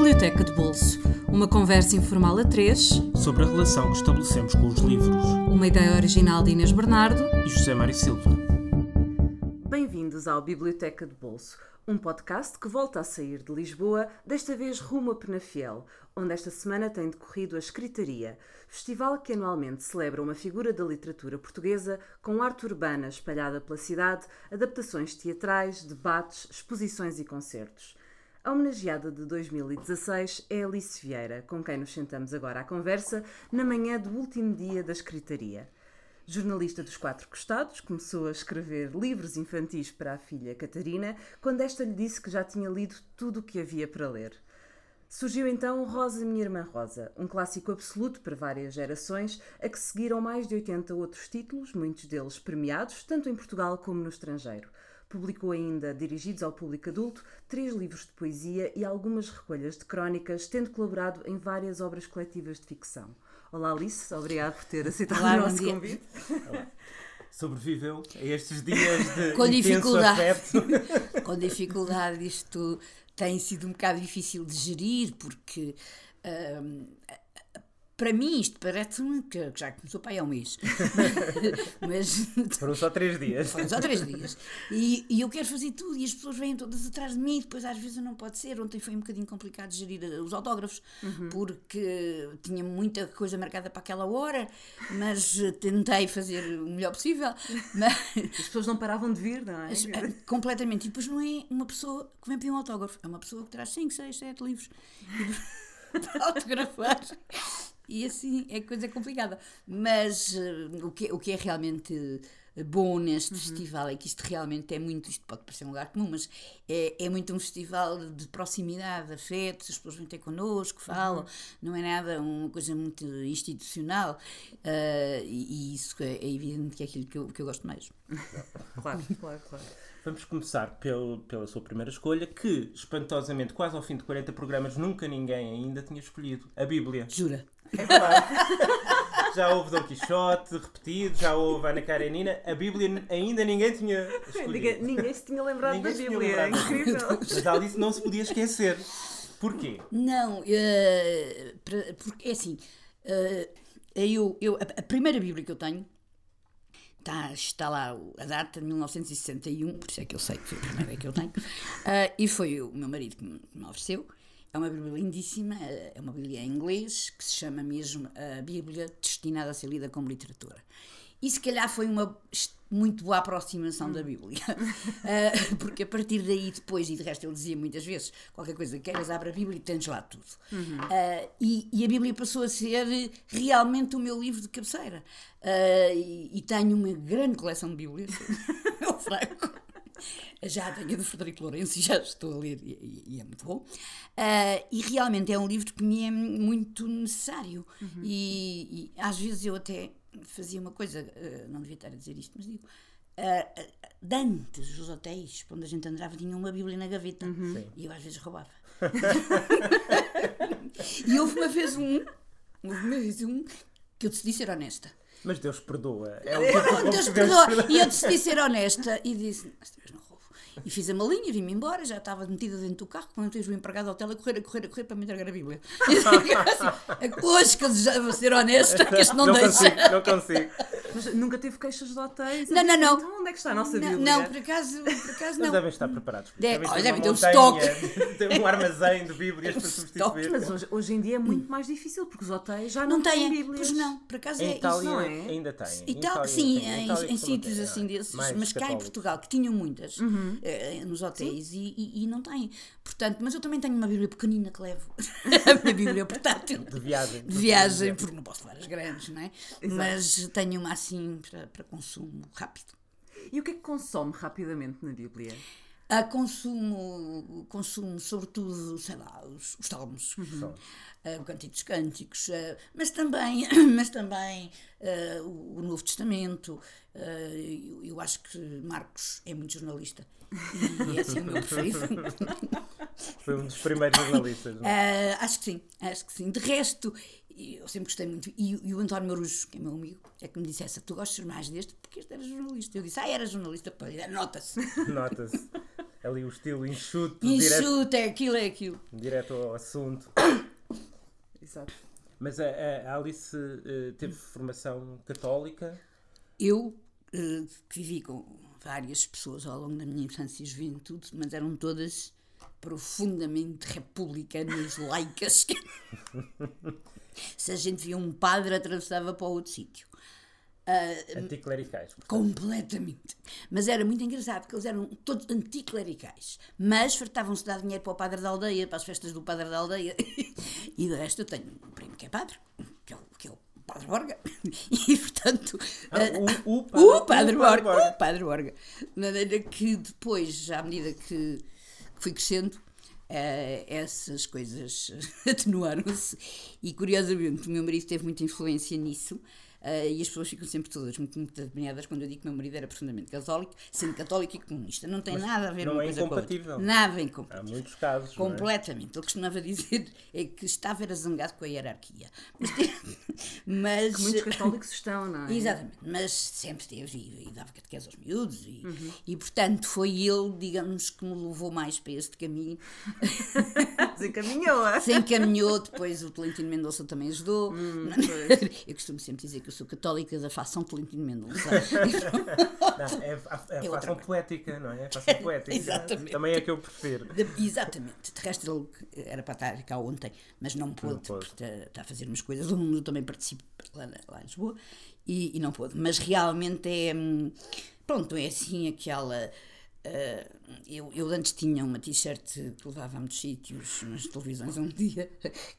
Biblioteca de Bolso. Uma conversa informal a três. Sobre a relação que estabelecemos com os livros. Uma ideia original de Inês Bernardo. E José Mário Silva. Bem-vindos ao Biblioteca de Bolso, um podcast que volta a sair de Lisboa, desta vez rumo a Penafiel, onde esta semana tem decorrido a Escritaria, festival que anualmente celebra uma figura da literatura portuguesa com arte urbana espalhada pela cidade, adaptações teatrais, debates, exposições e concertos. A homenageada de 2016 é Alice Vieira, com quem nos sentamos agora à conversa na manhã do último dia da escritaria. Jornalista dos Quatro Costados, começou a escrever livros infantis para a filha Catarina quando esta lhe disse que já tinha lido tudo o que havia para ler. Surgiu então Rosa, Minha Irmã Rosa, um clássico absoluto para várias gerações, a que seguiram mais de 80 outros títulos, muitos deles premiados, tanto em Portugal como no estrangeiro. Publicou ainda, dirigidos ao público adulto, três livros de poesia e algumas recolhas de crónicas, tendo colaborado em várias obras coletivas de ficção. Olá Alice, obrigada por ter aceitado Olá, o nosso dia. convite. Sobreviveu a estes dias de Com dificuldade. afeto. com dificuldade. Isto tem sido um bocado difícil de gerir, porque hum, para mim isto parece-me que já começou para aí há um mês. Mas Foram só três dias. foram só três dias. E, e eu quero fazer tudo e as pessoas vêm todas atrás de mim, depois às vezes não pode ser. Ontem foi um bocadinho complicado gerir eh, os autógrafos, porque tinha muita coisa marcada para aquela hora, mas eh, tentei fazer o melhor possível. Mas, As pessoas não paravam de vir, não é? Ah, Completamente. E depois não é uma pessoa que vem pedir um autógrafo, é uma pessoa que traz 5, 6, 7 livros para autografar. E assim é coisa complicada. Mas eh, o, que, o que é realmente eh, bom neste festival é que isto realmente é muito, isto pode parecer um lugar comum, mas é, é muito um festival de proximidade, de afetos, as pessoas vêm ter connosco, falam, não é nada uma coisa muito institucional eh, e, e isso é, é evidente que é aquilo que eu, que eu gosto mais. Claro, claro, claro. Vamos começar pelo, pela sua primeira escolha, que, espantosamente, quase ao fim de 40 programas, nunca ninguém ainda tinha escolhido. A Bíblia. Jura? É verdade. já houve Dom Quixote repetido, já houve Ana Karenina. A Bíblia ainda ninguém tinha. Ninguém, ninguém se tinha lembrado Ninguém da Bíblia, é lembrado. incrível. Mas a Alice não se podia esquecer. Porquê? Não, eh, pra- porque é assim, eh, eu, eu, a, a primeira Bíblia que eu tenho está, está lá a data de 1961, por isso é que eu sei que foi a primeira que eu tenho, eh, e foi o meu marido que me, que me ofereceu. É uma Bíblia lindíssima, eh, é uma Bíblia em inglês, que se chama mesmo a Bíblia destinada a ser lida como literatura. E se calhar foi uma muito boa aproximação da Bíblia. Eh, porque a partir daí, depois, e de resto ele dizia muitas vezes: qualquer coisa que queiras, abre a Bíblia e tens lá tudo. Eh, e, e a Bíblia passou a ser realmente o meu livro de cabeceira. Eh, e, e tenho uma grande coleção de Bíblias, meu fraco. Já tenho a do Frederico Lourenço e já estou a ler e, e- é muito bom. Eh, e realmente é um livro que me é muito necessário. E, e às vezes eu até fazia uma coisa, eh, não devia estar a dizer isto, mas digo. de antes, os hotéis onde a gente andava tinham uma Bíblia na gaveta e eu às vezes roubava. e houve uma vez um, houve uma vez um que eu decidi ser honesta. Mas Deus perdoa. É o tipo Oh, Deus perdoa. E eu decidi ser honesta e disse: Esta vez não. E fiz a malinha, vim-me embora, já estava metida dentro do carro, quando tens o empregado ao hotel a correr, a correr, a correr para me entregar a Bíblia. E assim, hoje que eu já vou ser honesta, que isto não, não deixa. consigo, não consigo. Mas nunca teve queixas de hotéis? Não, não, não. Então onde é que está a nossa Não, Bíblia? não, por acaso, por acaso Eles não. devem estar preparados. Deve- olha, ter uma devem ter um montanha, ter um armazém de Bíblias para stock. substituir. Mas hoje, hoje em dia é muito mais difícil, porque os hotéis já não, Não têm tem, Bíblias. pois não, por acaso Em é isso. Itália não é? ainda tem. Em Itália, Itália sim, tem. em, Itália em costuma sítios assim desses, mas cá em. Portugal, que tinham muitas, Uhum. Eh, nos hotéis, e, e- e não têm. Portanto, mas eu também tenho uma Bíblia pequenina que levo. a minha Bíblia portátil. De viagem. De viagem, porque não posso levar as grandes, não é? Mas tenho uma assim para, para consumo rápido. E o que é que consome rapidamente na Bíblia? A consumo, consumo sobretudo, sei lá, os, os salmos, o Cântico dos Cânticos, eh, mas também, mas também eh, o, o Novo Testamento. eu, eu acho que Marcos é muito jornalista e esse é o meu preferido. Foi um dos primeiros jornalistas. não é? Acho que sim, acho que sim. De resto, eu sempre gostei muito. E, e o António Marujo, que é meu amigo, é que me disse essa: tu gostas mais deste porque este era jornalista. Eu disse: ah, era jornalista, nota-se. Nota-se. Ali o estilo enxuto, direto, Enxuta, é aquilo, é aquilo. direto ao assunto. Exato. Mas a, a Alice eh, teve formação católica. Eu eh, vivi com várias pessoas ao longo da minha infância e juventude, mas eram todas profundamente republicanas, laicas. Se a gente via um padre, atravessava para outro sítio. Anticlericais. Completamente. Mas era muito engraçado, porque eles eram todos anticlericais. Mas fartavam-se de dar dinheiro para o padre da aldeia, para as festas do padre da aldeia. E de resto eu tenho um primo que é padre, que é o, que é o padre Borga. E portanto. Ah, eh, o, o, o Padre o Borga, o Padre Borga. De maneira que depois, à medida que, que fui crescendo, eh, essas coisas atenuaram-se e curiosamente o meu marido teve muita influência nisso. Eh, e as pessoas ficam sempre todas muito, muito admiradas quando eu digo que meu marido era profundamente católico, sendo católico e comunista. Não tem nada a ver não uma é coisa com a outra. incompatível. Nada Há incompatível. muitos casos. é? Completamente. Ele costumava dizer é que estava era zangado com a hierarquia. Mas, mas Que muitos católicos estão, não é? Exatamente, mas sempre teve e, e dava catequese aos miúdos e, Uhum. e portanto foi ele, digamos, que me levou mais para este caminho. Desencaminhou-a. Se encaminhou, depois o Tolentino Mendonça também ajudou. Hum, eu costumo sempre dizer que eu sou católica da fação Tolentino Mendonça. Não, é a, a, É coisa. poética, não é? A fação poética. Exatamente. Também é que eu prefiro. De- Exatamente. De resto, ele era para estar cá ontem, mas não pôde, pôde. porque está, está a fazer umas coisas. Eu também participo lá, lá em Lisboa e, e não pôde. Mas realmente é. hum, Pronto, é assim aquela. Ah, eu, eu antes tinha uma t-shirt que levava a muitos sítios nas televisões um dia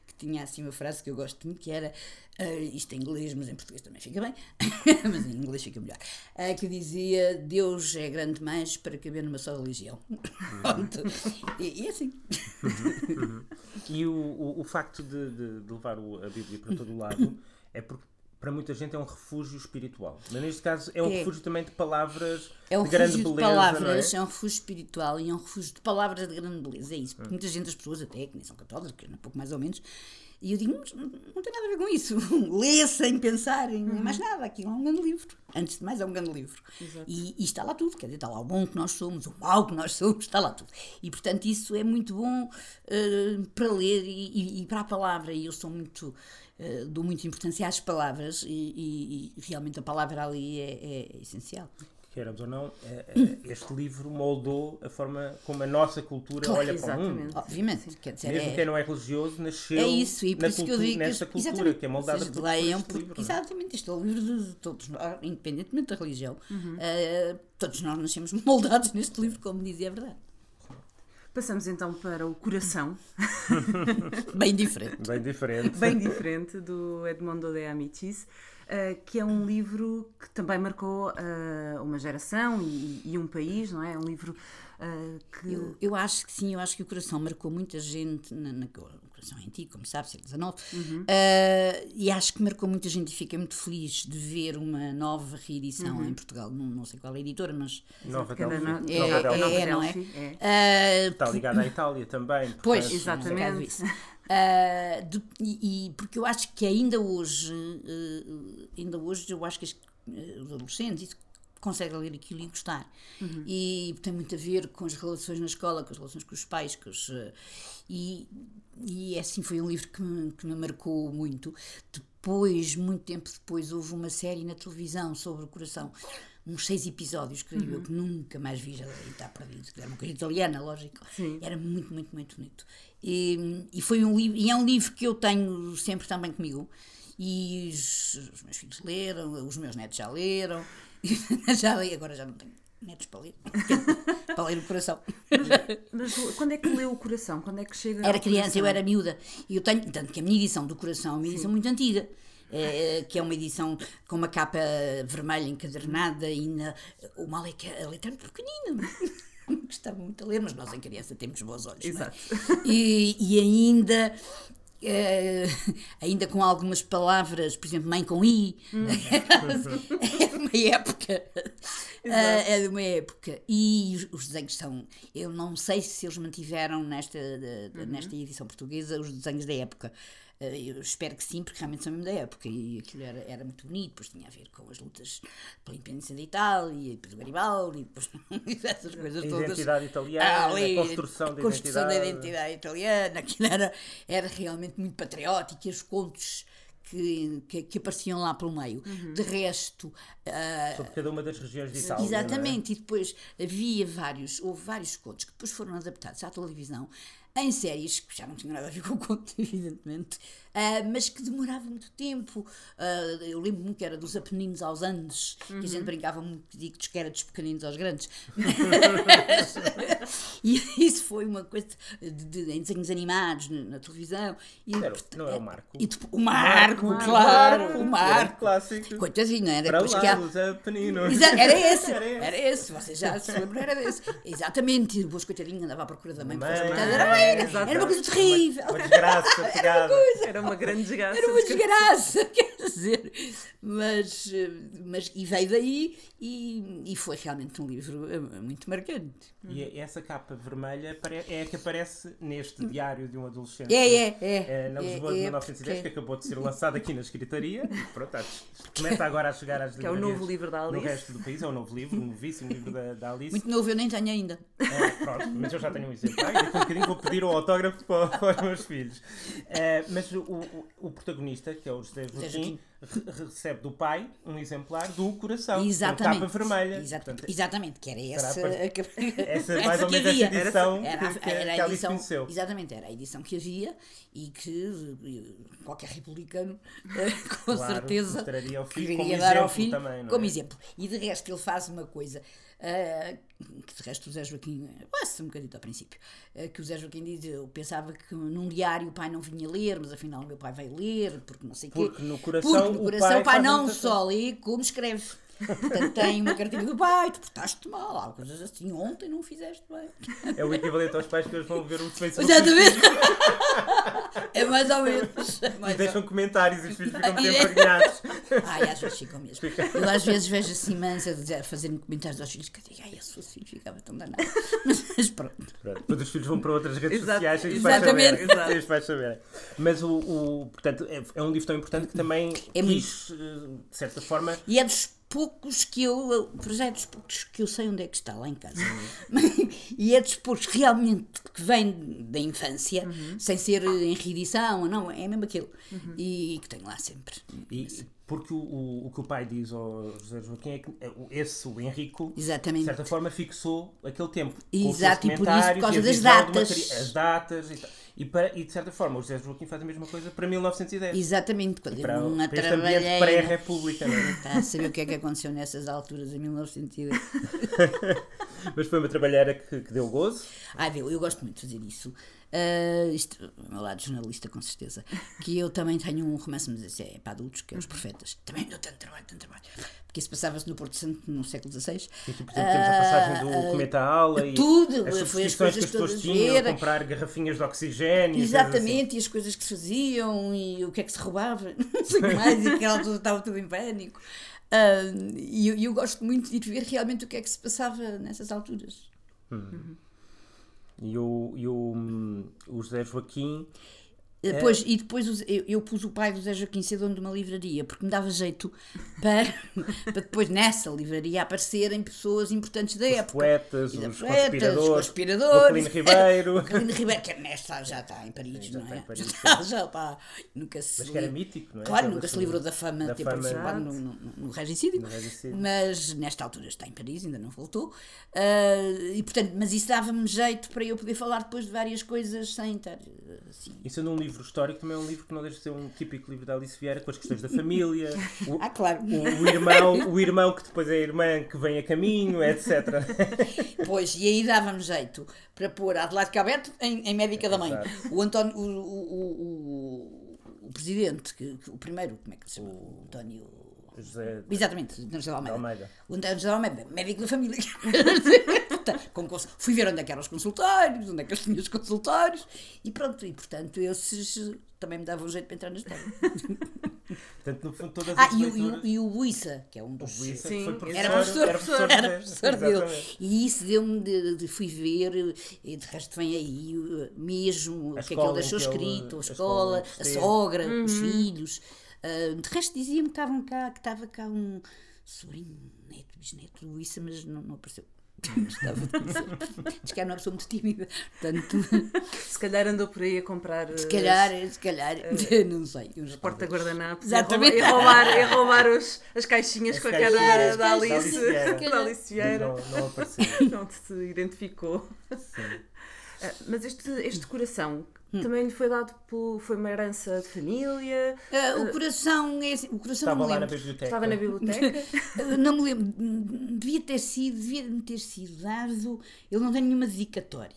que tinha assim uma frase que eu gosto muito que era ah, isto em inglês, mas em português também fica bem, mas em inglês fica melhor, ah, que dizia Deus é grande demais para caber numa só religião. E, e assim. E o, o, o facto de, de- de levar a Bíblia para todo o lado é porque para muita gente é um refúgio espiritual. Mas neste caso é um É. refúgio também de palavras É um de grande refúgio de beleza. palavras, não é? um refúgio espiritual e é um refúgio de palavras de grande beleza. É isso. Porque muita gente, as pessoas até, que nem são católicas, um pouco mais ou menos, e eu digo, não, não tem nada a ver com isso. Lê sem pensar em mais nada. Aquilo é um grande livro. Antes de mais, é um grande livro. E, e está lá tudo. Quer dizer, está lá o bom que nós somos, o mau que nós somos, está lá tudo. E, portanto, isso é muito bom eh, para ler e, e- e para a palavra. E eu sou muito. Eh, dou muita importância às palavras e, e- e realmente a palavra ali é- é essencial. Queiramos ou não, é- é- este livro moldou a forma como a nossa cultura Claro, olha para o mundo. Obviamente, quer dizer, Mesmo é, quem não é religioso, nasceu é isso, e por na isso que eu digo que, nesta cultura exatamente, que é moldada vocês por, por leiam este porque- livro. é? Exatamente, este é o livro de todos nós, independentemente da religião. Uhum. eh, todos nós nascemos moldados neste livro, como dizia a verdade. Passamos então para o Coração, Bem diferente. Bem diferente. bem diferente, do Edmondo de Amicis, eh, que é um livro que também marcou eh, uma geração e, um país, não é? É um livro eh, que. Eu, eu acho que sim, eu acho que o coração marcou muita gente. Na, na- o coração é antigo, como sabe, século XIX. Uhum. eh, e acho que marcou muita gente e fiquei muito feliz de ver uma nova reedição Uhum. em Portugal. Não, não sei qual é a editora, mas. Nova Delphi. É, Nova Delphi. Delphi. é, não é? É. Eh, Está ligada à Itália também. Pois, Exatamente. um bocado isso. Ah, de- e, e porque eu acho que ainda hoje, ainda hoje eu acho que as- os adolescentes isso, conseguem ler aquilo e gostar. E tem muito a ver com as relações na escola, com as relações com os pais, com os, eh, e, e assim foi um livro que me, que me marcou muito. Depois, muito tempo depois, houve uma série na televisão sobre o coração. Uns seis episódios, creio eu, que nunca mais vi, já estar perdido. Era uma coisa italiana, lógico. Sim. Era muito, muito, muito bonito. E, e foi um livro, e é um livro que eu tenho sempre também comigo. E os, os meus filhos leram, os meus netos já leram. já li, agora já não tenho netos para ler. para ler o coração. Mas quando é que leu o Coração? Quando é que chega Era criança, eu Coração? era miúda. E eu tenho, tanto que a minha edição do Coração é uma edição muito antiga. eh, que é uma edição com uma capa vermelha encadernada e na, uma letra, a letra é pequenina. Gostava muito de ler, mas nós em criança temos bons olhos. não é? Exato. E, e ainda. Eh, ainda com algumas palavras, por exemplo, mãe com I, é de uma época. Ah, é de uma época. E os, os desenhos são. Eu não sei se eles mantiveram nesta, de- de- nesta edição portuguesa os desenhos da época. Eh, Eu espero que sim, porque realmente são mesmo da época e aquilo era, era muito bonito, depois tinha a ver com as lutas pela independência da Itália, e depois o Garibaldi, e depois essas coisas A todas. identidade italiana, Ali, a construção da construção identidade. da identidade italiana, aquilo era, era realmente muito patriótico e os contos que, que, que apareciam lá pelo meio. De resto, ah, Sobre cada uma das regiões de Itália. Exatamente, e depois havia vários, houve vários contos que depois foram adaptados à televisão em séries que já não tinham nada a ver com o conto, evidentemente, ah, mas que demorava muito tempo. Ah, eu lembro-me que era dos Apeninos aos Andes, que a gente brincava muito, digo que era dos pequeninos aos grandes. e isso foi uma coisa de, de- em desenhos animados na, na televisão. E, Era- não é o Marco? E depois- o Marco, Marco, claro, Marco, o era Marco. clássico. Coitadinho, não era? Para Depois que lá, há- os apeninos. Exa- Era esse, Era esse. era esse, vocês já se lembram, era desse. Exatamente, e depois, coitadinho, andava à procura da mãe, Mãe, era, era, era uma coisa terrível. Uma desgraça pegada. Era uma grande desgraça. Era uma desgraça, dizer, mas, eh, mas e veio daí e, e foi realmente um livro eh, muito marcante. E essa capa vermelha é a que aparece neste diário de um adolescente. É, é, é. eh, na Lisboa É, de é, 1910, porque- que acabou de ser lançado aqui na escritaria. Pronto, começa agora a chegar às Que é o livrarias novo livro da No Alice. resto do país, é um novo livro, um novíssimo livro da, da Alice. Muito novo, eu nem tenho ainda. É, pronto, mas eu já tenho um exemplar e daqui a um bocadinho vou pedir o autógrafo para, para os meus filhos. É, mas o, o, o protagonista, que é o José Joaquim, re- recebe do pai um exemplar do Coração, Exatamente. capa vermelha. Exata- Portanto, exatamente, que era essa. Essa mais ou que menos essa edição Era, a- que, era a edição, conheceu. exatamente, era a edição que havia e que eh, qualquer republicano eh, com Claro, certeza queria dar ao filho também, como é? exemplo. E de resto ele faz uma coisa que de resto o Zé Joaquim passa um bocadinho ao princípio eh, que o Zé Joaquim diz eu pensava que num diário o pai não vinha ler mas afinal o meu pai veio ler porque não sei o quê. Porque no coração porque no o coração pai o pai faz a não só lê como escreve Portanto, tem uma cartinha do pai, tu portaste mal, há coisas assim, ontem não fizeste bem. É o equivalente aos pais que hoje vão ver o Facebook Exatamente. É mais ou menos. É e mais ou deixam comentários e os filhos ficam Ah, muito é. Ai, às vezes ficam mesmo. Eu às vezes vejo assim mães a, dizer, fazerem comentários aos filhos que eu digo, ai, se fosse filho ficava tão danado. Mas pronto. Pronto, Depois os filhos vão para outras redes Exato, sociais sem os pais exatamente. saberem. Sem os pais saberem. Mas o, o- portanto, é, é um livro tão importante que também É quis, eh, de certa forma, E é dos poucos que eu, já é dos poucos que eu sei onde é que está lá em casa. e é dos poucos realmente que vem da infância, sem ser em reedição, não, é mesmo aquele. E que tenho lá sempre. e, porque o, o, o que o pai diz ao José Joaquim é que o- esse, o Henrico, de Exatamente. certa forma fixou aquele tempo. Exato, e por isso, por causa e das datas. As datas e tal. E, para, e de certa forma o José Joaquim faz a mesma coisa para 1910. Exatamente, quando para, eu não para trabalhei. pré-república, é? Está a saber o que é que aconteceu nessas alturas, em 1910. Mas foi uma trabalheira que, que deu gozo. Ah, viu, eu gosto muito de fazer isso. Ah, isto, o meu lado jornalista, com certeza. Que eu também tenho um romance, mas esse é para adultos, que é Os Profetas. Também deu tanto trabalho, tanto trabalho. Porque isso passava-se no Porto Santo no século XVI. E tu, por exemplo, temos a passagem do cometa Aula e Ah, tudo, as foi as substituições coisas que as pessoas todas tinham, comprar garrafinhas de oxigênio. e coisas assim. Exatamente, e as coisas que se faziam, e o que é que se roubava, não sei o que mais, e aquela altura estava tudo em pânico. Ah, e eu, eu gosto muito de ir ver realmente o que é que se passava nessas alturas. E o, e o, hum, o José Joaquim Eh, Pois, e depois eu, eu pus o pai do Zé Joaquim ser dono de uma livraria, porque me dava jeito para, para depois nessa livraria aparecerem pessoas importantes da os época. poetas, os poetas, conspiradores, os conspiradores. o Aquilino Ribeiro. O Ribeiro, que nesta já está em Paris, Já não é? Paris, já está, já está. Nunca se Mas que era mítico, não é? Claro, nunca se coisa livrou da fama de ter participado no, no, no regicídio, No regicídio. mas nesta altura está em Paris, ainda não voltou. Ah, e portanto, mas isso dava-me jeito para eu poder falar depois de várias coisas sem estar eh, assim. E sendo um livro histórico, também é um livro que não deixa de ser um típico livro da Alice Vieira, com as questões da família, o, Ah, claro. o, o irmão, o irmão que depois é a irmã que vem a caminho, etc. Pois, e aí dava-me jeito para pôr Adelaide Calberto em, em médica da mãe. O António, o, o, o, o, o presidente, que, que- o primeiro, como é que se chama? O António. José Exatamente, António José Almeida. Almeida. O António José Almeida, médico da família. Com cons- Fui ver onde é que eram os consultórios, onde é que eles tinham os consultórios, e pronto, e portanto esses também me davam jeito para entrar na história. Portanto, no fundo, todas Ah, as e o, e, leituras... o, e o Buissa, que é um O dos. Buissa, Sim, que foi professor, Era professor, era professor, era professor dele. E isso deu-me de, de fui ver, e de resto vem aí uh, mesmo, A o que é que ele deixou ele- escrito, a a escola, a sogra, os filhos. Uh, de resto diziam que estavam cá, que estava cá um sobrinho, neto, bisneto Issa, mas não, não apareceu. Estava de. Diz que era uma pessoa muito tímida. Portanto, Se calhar andou por aí a comprar. se calhar, se calhar, não sei. uns Porta-guardanapos Exatamente. e roubar, e roubar os, as caixinhas As com a cara da da Alice, da Alice Vieira. Não, não apareceu. Não te identificou. Sim. Ah, Mas este, este coração também lhe foi dado por. Foi uma herança de família? Ah, o coração é assim, o coração Estava não me lá na lembro. biblioteca. Estava na biblioteca? Uh, Não me lembro, devia ter sido, devia ter sido dado. Eu não tenho nenhuma dedicatória.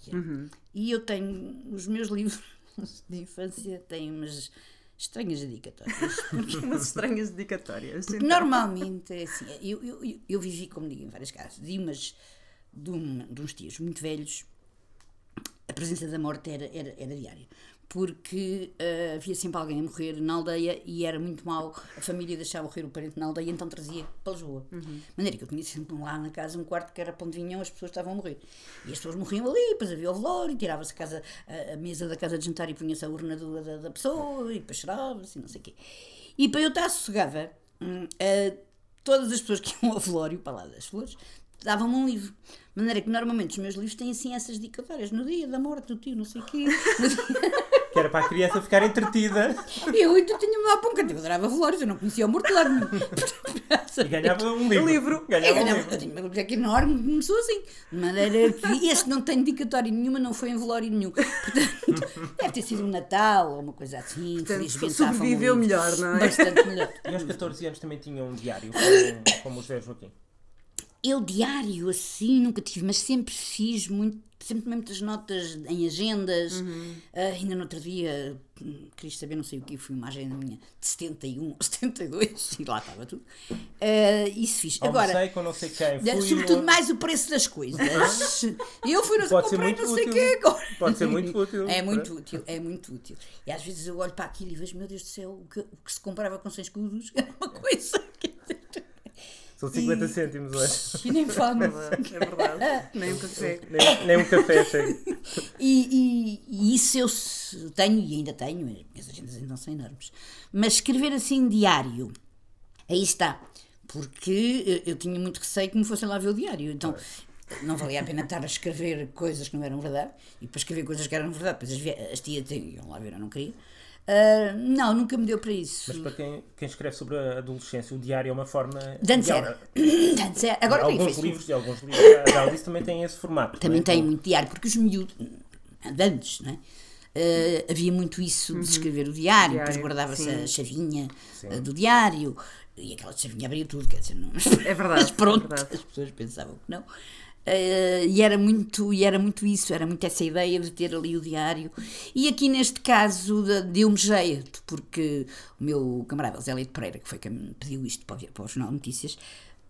E eu tenho os meus livros de infância têm umas estranhas dedicatórias. Umas estranhas dedicatórias. Porque então. normalmente é assim, eu, eu, eu, eu vivi, como digo, em várias casas, de umas de, um- de uns tios muito velhos, presença da morte era, era, era diária. Porque ah, havia sempre alguém a morrer na aldeia e era muito mau a família deixar morrer o parente na aldeia, então trazia para Lisboa. De maneira que eu tinha sempre lá na casa um quarto que era para onde vinham as pessoas estavam a morrer. E as pessoas morriam ali, depois havia o velório, tirava-se a, casa, a, a mesa da casa de jantar e punha-se a urna do- da, da pessoa e depois chorava-se e não sei o quê. E para eu estar sossegada, hum, ah, todas as pessoas que iam ao velório, para lá das flores, davam-me um livro. De maneira que normalmente os meus livros têm assim essas dedicatórias. No dia da morte do tio, não sei o quê. Que era para a criança ficar entretida Eu então tinha-me lá para um canto. Eu adorava velórios, eu não conhecia o nenhum. e ganhava um livro. livro. Eu Ganhava um ganhava- livro. eu tinha uma biblioteca enorme, começou assim. De maneira que este não tem dedicatória nenhuma, não foi em velório nenhum. Portanto, deve ter sido um Natal ou uma coisa assim. Portanto, sobreviveu livres. melhor, não é? Bastante melhor. E aos 14 anos também tinha um diário, como, como o José Joaquim. Eu diário assim nunca tive, mas sempre fiz muito, sempre tomei muitas notas em agendas. Ah, ainda no outro dia, queria saber, não sei o que, fui uma agenda minha de 71 ou 72 e lá estava tudo. Ah, isso fiz. Almocei Agora, com não sei quem. eh, Fui sobretudo no- mais o preço das coisas. eu fui no Pode comprei não sei o quê agora. Pode ser muito útil. É muito útil, é muito útil. E às vezes eu olho para aquilo e vejo, meu Deus do céu, o que, o que se comprava com 100 escudos era uma coisa. dizer, São 50 cêntimos hoje. E nem falo. É verdade. Nem um café. Nem, nem um café chega. E, e- e isso eu tenho e ainda tenho, as minhas agendas ainda não são enormes. Mas escrever assim diário, aí está. Porque eu, eu tinha muito receio que me fossem lá ver o diário. Então não valia a pena estar a escrever coisas que não eram verdade e para escrever coisas que eram verdade. Depois as, as tias iam lá ver, eu não queria. Ah, não, nunca me deu para isso. Mas para quem, quem escreve sobre a adolescência, o diário é uma forma. De antes era. Antes era. Agora alguns livros e alguns livros da Alice também têm esse formato. Também é? tem muito diário, porque os miúdos, antes, não é? Eh, havia muito isso de escrever o diário, depois Diário, guardava-se sim. a chavinha eh, do diário e aquela chavinha abria tudo, quer dizer, não. É verdade, Mas pronto, é verdade. as pessoas pensavam que não. Eh, e era muito e era muito isso era muito essa ideia de ter ali o diário e aqui neste caso de- deu-me jeito porque o meu camarada Zélio de Pereira que foi quem me pediu isto para, para o Jornal Notícias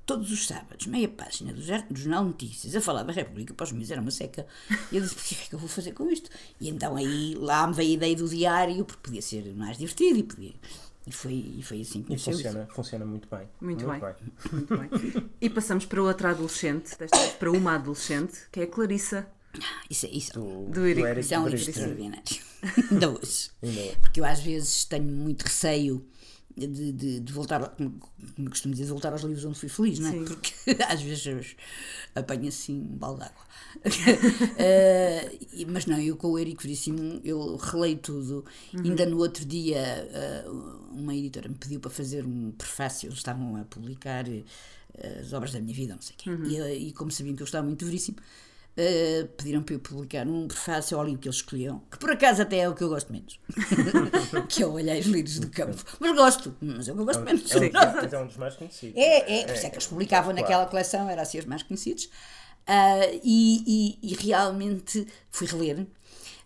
todos os sábados, meia página do, do Jornal Notícias a falar da República para os meus era uma seca e eu disse, "Porque o que é que eu vou fazer com isto? e então aí lá me veio a ideia do diário porque podia ser mais divertido e, podia, e, foi, e foi assim que E nasceu isso. funciona, funciona muito bem. Muito bem. Muito bem. E passamos para outra adolescente, desta vez para uma adolescente, que é a Clarissa. Isso, é- isso, Do, Do Eric. Eric Isso é um livro Brito. extraordinário. Ainda hoje. Ainda hoje. Porque eu às vezes tenho muito receio de, de, de voltar, como como costumo dizer, voltar aos livros onde fui feliz, não é? Sim. Porque às vezes apanho assim um balde de água. Eh, e- mas não, eu com o Eric Veríssimo, eu releio tudo. Ainda no outro dia, eh, uma editora me pediu para fazer um prefácio, eles estavam a publicar eh, as obras da minha vida, não sei o quê. E, eh, e como sabiam que eu gostava muito Veríssimo, Uh, pediram para eu publicar um prefácio ao livro que eles escolheram, que por acaso até é o que eu gosto menos, que é o Olheiros Lidos do Campo. Mas gosto, mas é o que eu gosto menos. É um, dos- é um dos mais conhecidos. É, é, por isso é que eles publicavam naquela coleção, era assim os mais conhecidos. Ah, e, e- e realmente fui reler,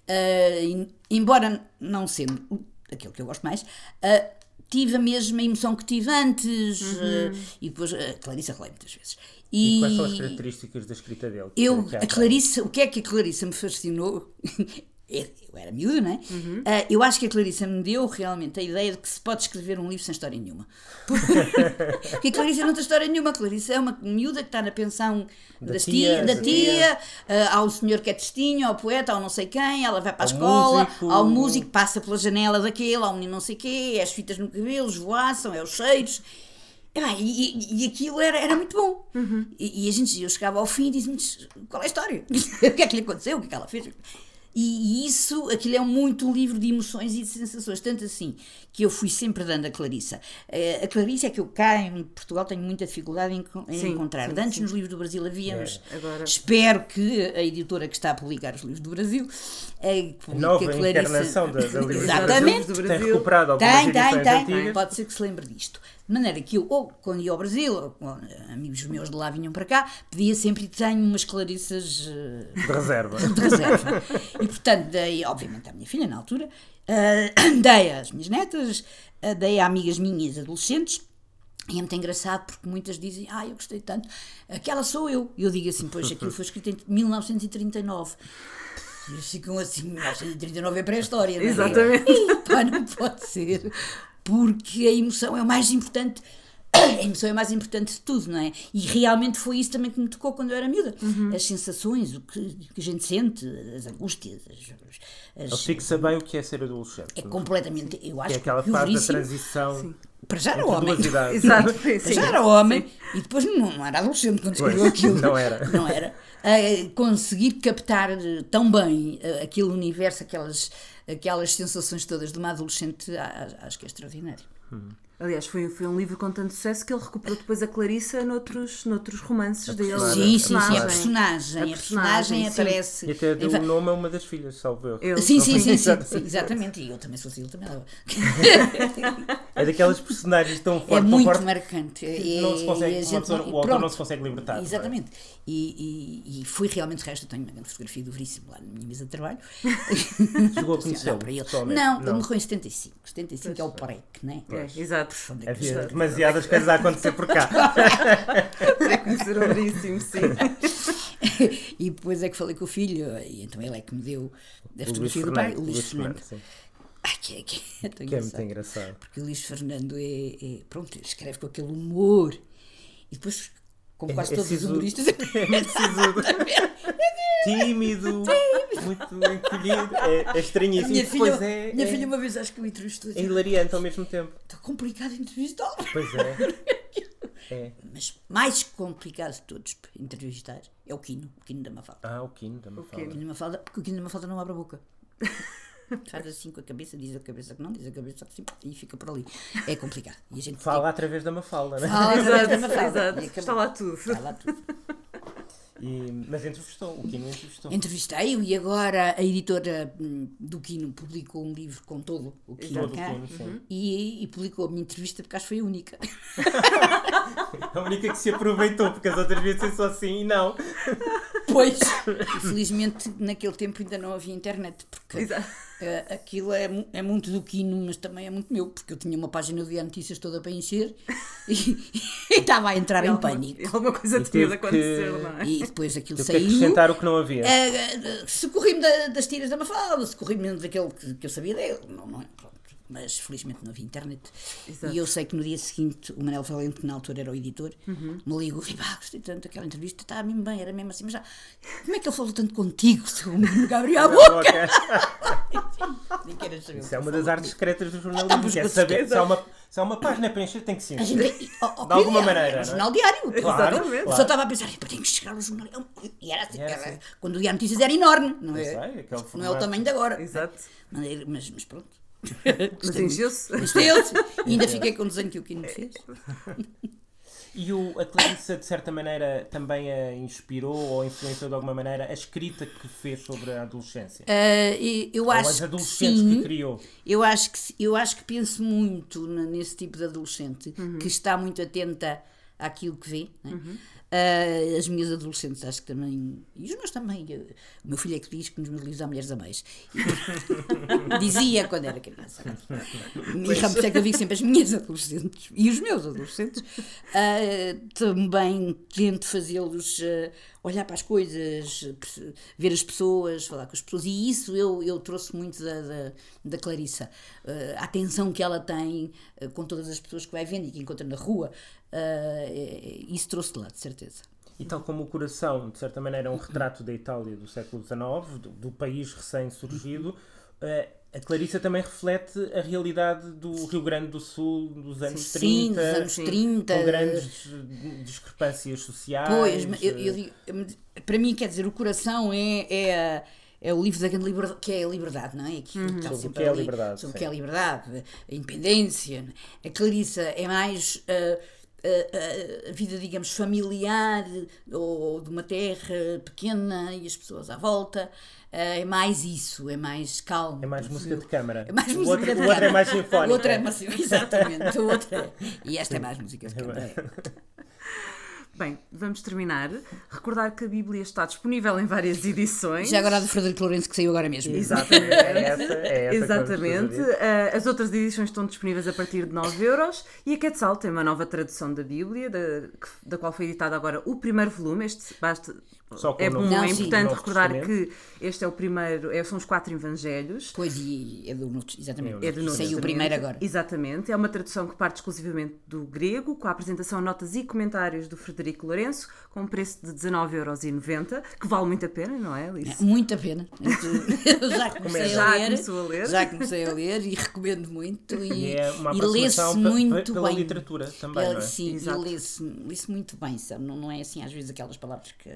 e- embora não sendo aquilo que eu gosto mais, ah, tive a mesma emoção que tive antes, ah, e depois a Clarissa relei muitas vezes. E quais são as características da escrita dele? Eu, há- a Clarissa, o que é que a Clarissa me fascinou? eu era miúda, não é? Uhum. Ah, eu acho que a Clarissa me deu realmente a ideia de que se pode escrever um livro sem história nenhuma. Porque a Clarissa não tem história nenhuma. A Clarissa é uma miúda que está na pensão Da das tia, tia, da tia, ah, ao senhor que é testinho, ao poeta, ao não sei quem, ela vai para a Ao escola, músico. ao músico, passa pela janela daquele, ao menino não sei quê, é as fitas no cabelo, esvoaçam, é os cheiros. Epá, E, e, aquilo era, era muito bom. E, e a gente, eu chegava ao fim e disse-me qual é a história? o que é que lhe aconteceu? O que é que ela fez? E, e isso, aquilo é muito um livro de emoções e de sensações, tanto assim que eu fui sempre dando a Clarissa. Eh, A Clarissa é que eu cá em Portugal tenho muita dificuldade em, em Sim, encontrar. sim, Antes sim. nos livros do Brasil havia, mas Agora- espero que a editora que está a publicar os livros do Brasil que publique Nova a Clarissa- encarnação da, da Exatamente. do Tem Brasil. recuperado algumas Tem, tem, tem. antigas. Pode ser que se lembre disto. De maneira que eu, ou quando ia ao Brasil, ou quando amigos meus de lá vinham para cá, pedia sempre e tenho umas clarissas eh, De reserva. de reserva. E portanto, dei, obviamente, à minha filha na altura, eh, dei às minhas netas, eh, dei a amigas minhas adolescentes. E é muito engraçado porque muitas dizem, ah, eu gostei tanto, aquela sou eu. E eu digo assim, pois aquilo foi escrito em 1939. E eles ficam assim, 1939 é pré-história, não é? Exatamente. E, pá, não pode ser, porque a emoção é o mais importante. A emoção é o mais importante de tudo, não é? E realmente foi isso também que me tocou quando eu era miúda. As sensações, o que, que a gente sente, as angústias, as, Ele as, fixa bem o que é ser adolescente. é completamente. Eu acho Que é aquela que fase da transição Para já era homem. Exato, Para sim. já era homem e depois não, não era adolescente quando escreveu aquilo. não era. Não era. Ah, conseguir captar tão bem eh, aquele universo, aquelas, aquelas sensações todas de uma adolescente, acho que é extraordinário. Aliás, foi, foi um livro com tanto sucesso que ele recuperou depois a Clarissa noutros, noutros romances dele. Sim, sim, sim, a personagem. personagem. A personagem, aparece. E até deu o nome a uma das filhas, salvo eu. Ele. Sim, sim, sim, sim, sim, exatamente. E eu também sou assim, eu também. É daquelas personagens tão fortes, É tão muito fortes marcante. que não se consegue, a gente pessoa- o autor pronto. não se consegue libertar. é? Exatamente. E, e, e foi realmente resto. Eu tenho uma grande fotografia do Veríssimo lá na minha mesa de trabalho. Chegou a conhecê-lo, Não, ele. Não, morreu em 75. 75 é o PREC, não é? É, exato. Onde é Havia demasiadas coisas a acontecer por cá. Para conhecer o Veríssimo, sim. E depois é que falei com o filho, e então ele é que me deu a fotografia do pai, Fernando. o Luís Fernando. Ai, que, é- que é tão Que é muito engraçado. Porque o Luís Fernando é, é- Pronto, escreve com aquele humor. E depois, como quase é todos os humoristas. É muito sisudo. Tímido, muito encolhido. É, é estranhíssimo. minha filha, é, minha é, filha uma vez acho que o entrevistou. é hilariante ao mesmo tempo. Está complicado entrevistá-lo. Pois é. É. Mas mais complicado de todos para entrevistar é o Quino, o Quino da Mafalda. Ah, o Kino também O fala. Quino da Mafalda, porque o Quino da Mafalda não abre a boca. Faz assim com a cabeça, diz a cabeça que não, diz a cabeça que sim, e fica por ali. É complicado. E a gente Fala através da Mafalda, né? Fala através da Mafalda. exato. Está lá tudo. Está lá tudo. E, mas entrevistou, o Kino entrevistou. Entrevistei-o e agora a editora hum, do Quino publicou um livro com todo o Quino Todo o cá Kino, sim. e, e publicou a minha entrevista porque acho que foi a única. A única que se aproveitou, porque as outras vezes é só assim e não. Pois! Felizmente naquele tempo ainda não havia internet porque Exato. Eh, aquilo é, é muito do Quino, mas também é muito meu, porque eu tinha uma página do Dia Notícias toda para encher e, e estava a entrar em Alguma- pânico. Alguma coisa E tinha de acontecer, que- não é? E depois aquilo Teve que saiu. acrescentar o que não havia. Eh, eh, Socorri-me da- das tiras da Mafalda, socorri-me daquele que, que eu sabia dele. Não, não é? Pronto. Mas felizmente não havia internet. Exato. E eu sei que no dia seguinte o Manel Valente, que na altura era o editor, Uhum. me ligou e pá, gostei tanto daquela entrevista, está mesmo bem, era mesmo assim, mas já. Como é que ele falou tanto contigo? Se o menino me abriu a boca! Isso é uma das artes secretas do Ah, jornalismo. pois, que é com saber se há, uma, se há uma página para encher, tem que se A encher. gente, oh, oh, De alguma maneira, é não um é? jornal diário. Claro, Exatamente. Claro. só estava a pensar, "Epá, tenho que chegar ao jornal. E era assim, Era era- assim. quando o Diário Notícias era enorme, não é? sei, não é o tamanho de agora. Exato. Mas, mas pronto. Mas encheu-se. E ainda fiquei com o desenho que o Kino fez. E o, a Clarissa, de certa maneira, também a inspirou ou influenciou de alguma maneira a escrita que fez sobre a adolescência? E eu ou acho as que adolescentes sim. que criou? Eu acho que, eu acho que penso muito nesse tipo de adolescente que está muito atenta àquilo que vê. né? Uh, as minhas adolescentes acho que também, e os meus também, eu, o meu filho é que diz que nos meus livros há mulheres a mais. Dizia quando era criança. E por é que eu digo sempre as minhas adolescentes e os meus adolescentes. Uh, também tento fazê-los uh, olhar para as coisas, ver as pessoas, falar com as pessoas, e isso eu, eu trouxe muito da, da, da Clarissa. a atenção que ela tem com todas as pessoas que vai vendo e que encontra na rua. Uh, isso trouxe de lá, de certeza. E tal como o Coração, de certa maneira, é um retrato da Itália do século XIX, do, do país recém-surgido, uh, a Clarissa também reflete a realidade do Rio Grande do Sul dos anos sim, 30, dos anos 30 com grandes discrepâncias sociais. Pois, eu, eu, para mim, quer dizer, o Coração é, é é o livro da grande liberdade, que é a liberdade, não é? Que uhum. sobre o que é a liberdade. Sobre o que é a liberdade, a independência. A Clarissa é mais. Uh, a, a, vida, digamos, familiar ou de uma terra pequena e as pessoas à volta. É mais isso, é mais calmo. É mais música de câmara. É mais o música outro, de o outro é mais sinfónica. O outro é mais, exatamente. O outro é. E esta é mais música de câmara. Bem, vamos terminar. Recordar que a Bíblia está disponível em várias edições. Já agora a do Frederico Lourenço que saiu agora mesmo. Exatamente. é essa, é essa Exatamente. Uh, as outras edições estão disponíveis a partir de 9 euros e a Quetzal tem uma nova tradução da Bíblia, da, da qual foi editado agora o primeiro volume. Este basta é bom, não, é importante recordar que este é o primeiro, é, são os quatro evangelhos. Pois, e é do Novo, exatamente. É do Novo Saiu o primeiro agora. Exatamente. É uma tradução que parte exclusivamente do grego, com a apresentação, notas e comentários do Frederico Lourenço, com um preço de 19,90€, que vale muito a pena, não é, Alice? É, muito a pena. Eu já comecei já a ler. a ler. Já comecei a ler e recomendo muito. E, e é e lê-se muito pela bem. literatura também, pela, não é? Sim, lê-se lê muito bem, sabe? Não, não é assim às vezes aquelas palavras que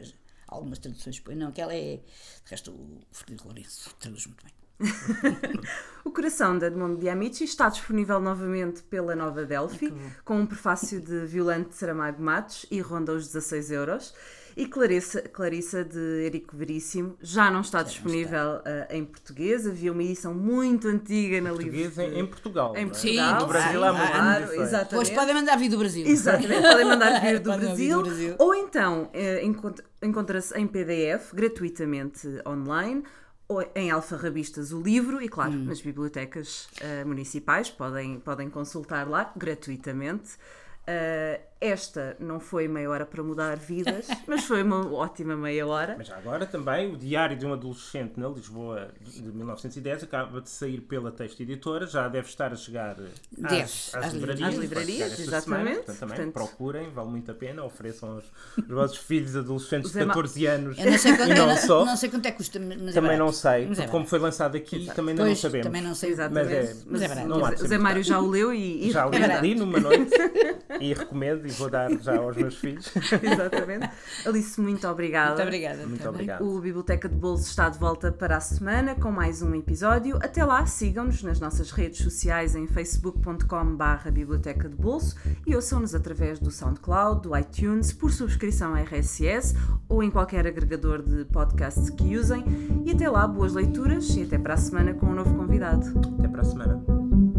algumas traduções. Não, aquela é. De resto, o Frederico Lourenço traduz muito bem. o Coração de Edmundo de Amici está disponível novamente pela Nova Delphi, com um prefácio de Violante Saramago Matos e ronda os 16 euros. E Clarissa, Clarissa de Erico Veríssimo já não está já disponível está. Uh, em português. Havia uma edição muito antiga na Português livro. Em, em Portugal. Em Portugal. Sim, no Brasil há muito. Claro, exatamente. Hoje podem mandar vir do Brasil. Exatamente, podem mandar vir do, Brasil, do Brasil. Ou então uh, encontra-se em PDF, gratuitamente online em alfarrabistas o livro e, claro, hum. nas bibliotecas uh, municipais podem, podem consultar lá gratuitamente. Uh, esta não foi meia hora para mudar vidas, mas foi uma ótima meia hora. Mas agora também o Diário de um Adolescente na Lisboa de 1910 acaba de sair pela Texto Editora, já deve estar a chegar às, às, às livrarias. Às livrarias, exatamente. Semana. Portanto, também Portanto, procurem, vale muito a pena, ofereçam aos, aos vossos filhos adolescentes de 14 anos não sei quanto, e não só. Não sei quanto é que custa, mas é Também é não sei, é como foi lançado aqui, Exato. também pois, não sabemos. Também não sei exatamente. Mas é, mas é verdade. Não o Zé Mário já o leu e, e já é li numa noite e recomendo vou dar já aos meus filhos. Exatamente. Alice, muito obrigada. Muito obrigada. Muito obrigado. O Biblioteca de Bolso está de volta para a semana com mais um episódio. Até lá, sigam-nos nas nossas redes sociais em facebook.com.br Biblioteca de Bolso e ouçam-nos através do SoundCloud, do iTunes, por subscrição RSS ou em qualquer agregador de podcasts que usem. E até lá, boas leituras e até para a semana com um novo convidado. Até para a semana.